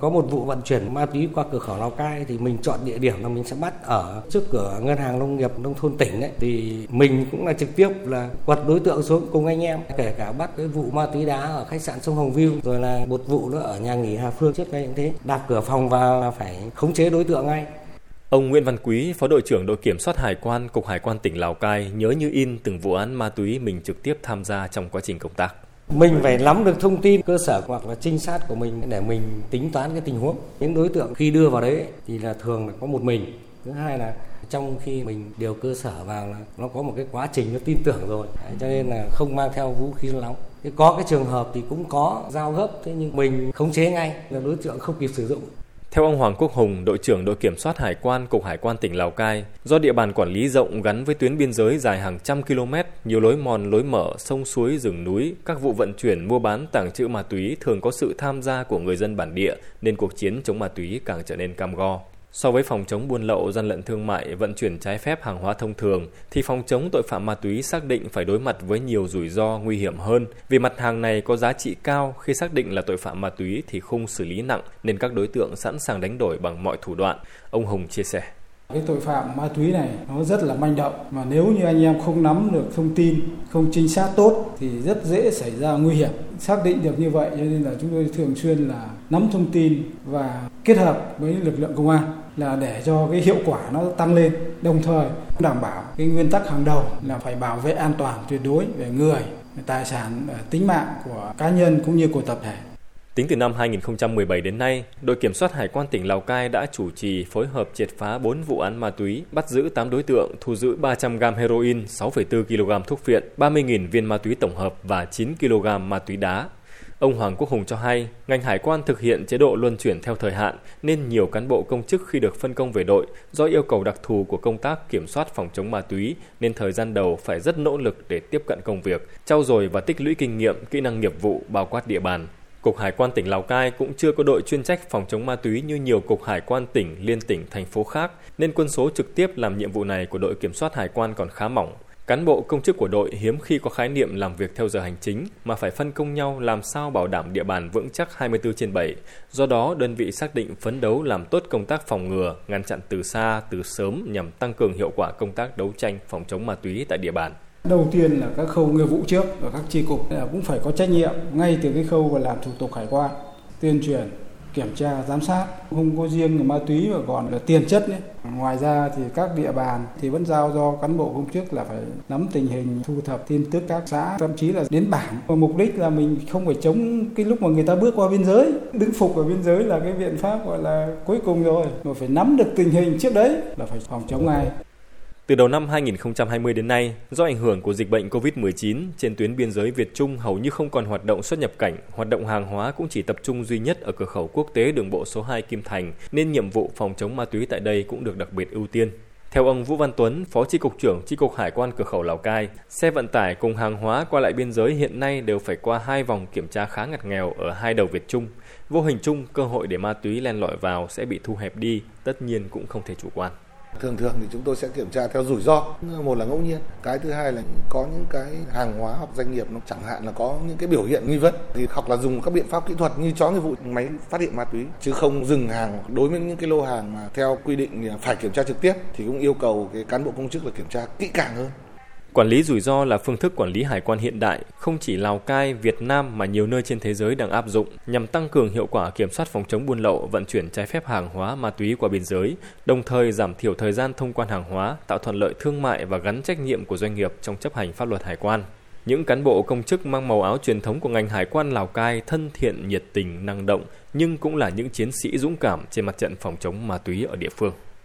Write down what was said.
Có một vụ vận chuyển ma túy qua cửa khẩu Lào Cai thì mình chọn địa điểm là mình sẽ bắt ở trước cửa ngân hàng nông nghiệp nông thôn tỉnh đấy thì mình cũng là trực tiếp là quật đối tượng xuống cùng anh em kể cả bắt cái vụ ma túy đá ở khách sạn sông Hồng View rồi là một vụ nữa ở nhà nghỉ Hà Phương trước đây cũng thế. Đạp cửa phòng vào là phải khống chế đối tượng ngay. Ông Nguyễn Văn Quý, Phó đội trưởng đội kiểm soát hải quan Cục Hải quan tỉnh Lào Cai nhớ như in từng vụ án ma túy mình trực tiếp tham gia trong quá trình công tác. Mình phải nắm được thông tin cơ sở hoặc là trinh sát của mình để mình tính toán cái tình huống. Những đối tượng khi đưa vào đấy thì là thường là có một mình. Thứ hai là trong khi mình điều cơ sở vào là nó có một cái quá trình nó tin tưởng rồi. cho nên là không mang theo vũ khí nóng. Có cái trường hợp thì cũng có giao gấp, thế nhưng mình khống chế ngay, là đối tượng không kịp sử dụng. Theo ông Hoàng Quốc Hùng, đội trưởng đội kiểm soát hải quan Cục Hải quan tỉnh Lào Cai, do địa bàn quản lý rộng gắn với tuyến biên giới dài hàng trăm km, nhiều lối mòn, lối mở, sông suối, rừng núi, các vụ vận chuyển, mua bán, tàng trữ ma túy thường có sự tham gia của người dân bản địa, nên cuộc chiến chống ma túy càng trở nên cam go. So với phòng chống buôn lậu, gian lận thương mại, vận chuyển trái phép hàng hóa thông thường, thì phòng chống tội phạm ma túy xác định phải đối mặt với nhiều rủi ro nguy hiểm hơn. Vì mặt hàng này có giá trị cao, khi xác định là tội phạm ma túy thì không xử lý nặng, nên các đối tượng sẵn sàng đánh đổi bằng mọi thủ đoạn. Ông Hùng chia sẻ. Cái tội phạm ma túy này nó rất là manh động. Mà nếu như anh em không nắm được thông tin, không trinh sát tốt thì rất dễ xảy ra nguy hiểm. Xác định được như vậy cho nên là chúng tôi thường xuyên là nắm thông tin và kết hợp với lực lượng công an là để cho cái hiệu quả nó tăng lên. Đồng thời đảm bảo cái nguyên tắc hàng đầu là phải bảo vệ an toàn tuyệt đối về người tài sản tính mạng của cá nhân cũng như của tập thể. Tính từ năm 2017 đến nay, đội kiểm soát hải quan tỉnh Lào Cai đã chủ trì phối hợp triệt phá 4 vụ án ma túy, bắt giữ 8 đối tượng, thu giữ 300 g heroin, 6,4 kg thuốc phiện, 30.000 viên ma túy tổng hợp và 9 kg ma túy đá. Ông Hoàng Quốc Hùng cho hay, ngành hải quan thực hiện chế độ luân chuyển theo thời hạn nên nhiều cán bộ công chức khi được phân công về đội do yêu cầu đặc thù của công tác kiểm soát phòng chống ma túy nên thời gian đầu phải rất nỗ lực để tiếp cận công việc, trau dồi và tích lũy kinh nghiệm, kỹ năng nghiệp vụ bao quát địa bàn. Cục Hải quan tỉnh Lào Cai cũng chưa có đội chuyên trách phòng chống ma túy như nhiều cục hải quan tỉnh, liên tỉnh, thành phố khác, nên quân số trực tiếp làm nhiệm vụ này của đội kiểm soát hải quan còn khá mỏng. Cán bộ công chức của đội hiếm khi có khái niệm làm việc theo giờ hành chính mà phải phân công nhau làm sao bảo đảm địa bàn vững chắc 24 trên 7. Do đó, đơn vị xác định phấn đấu làm tốt công tác phòng ngừa, ngăn chặn từ xa, từ sớm nhằm tăng cường hiệu quả công tác đấu tranh phòng chống ma túy tại địa bàn. Đầu tiên là các khâu nghiệp vụ trước và các chi cục cũng phải có trách nhiệm ngay từ cái khâu và làm thủ tục hải quan, tuyên truyền, kiểm tra, giám sát, không có riêng ma túy mà còn là tiền chất nhé. Ngoài ra thì các địa bàn thì vẫn giao do cán bộ công chức là phải nắm tình hình, thu thập tin tức các xã, thậm chí là đến bản. Mục đích là mình không phải chống cái lúc mà người ta bước qua biên giới, đứng phục ở biên giới là cái biện pháp gọi là cuối cùng rồi, mà phải nắm được tình hình trước đấy là phải phòng chống ngay. Từ đầu năm 2020 đến nay, do ảnh hưởng của dịch bệnh COVID-19, trên tuyến biên giới Việt Trung hầu như không còn hoạt động xuất nhập cảnh, hoạt động hàng hóa cũng chỉ tập trung duy nhất ở cửa khẩu quốc tế đường bộ số 2 Kim Thành, nên nhiệm vụ phòng chống ma túy tại đây cũng được đặc biệt ưu tiên. Theo ông Vũ Văn Tuấn, Phó Chi cục trưởng Chi cục Hải quan cửa khẩu Lào Cai, xe vận tải cùng hàng hóa qua lại biên giới hiện nay đều phải qua hai vòng kiểm tra khá ngặt nghèo ở hai đầu Việt Trung. Vô hình chung, cơ hội để ma túy len lỏi vào sẽ bị thu hẹp đi, tất nhiên cũng không thể chủ quan thường thường thì chúng tôi sẽ kiểm tra theo rủi ro. Một là ngẫu nhiên, cái thứ hai là có những cái hàng hóa hoặc doanh nghiệp nó chẳng hạn là có những cái biểu hiện nghi vấn thì hoặc là dùng các biện pháp kỹ thuật như chó nghiệp vụ, máy phát hiện ma túy, chứ không dừng hàng đối với những cái lô hàng mà theo quy định à, phải kiểm tra trực tiếp thì cũng yêu cầu cái cán bộ công chức là kiểm tra kỹ càng hơn. Quản lý rủi ro là phương thức quản lý hải quan hiện đại, không chỉ Lào Cai, Việt Nam mà nhiều nơi trên thế giới đang áp dụng nhằm tăng cường hiệu quả kiểm soát phòng chống buôn lậu, vận chuyển trái phép hàng hóa ma túy qua biên giới, đồng thời giảm thiểu thời gian thông quan hàng hóa, tạo thuận lợi thương mại và gắn trách nhiệm của doanh nghiệp trong chấp hành pháp luật hải quan. Những cán bộ công chức mang màu áo truyền thống của ngành hải quan Lào Cai thân thiện, nhiệt tình, năng động, nhưng cũng là những chiến sĩ dũng cảm trên mặt trận phòng chống ma túy ở địa phương.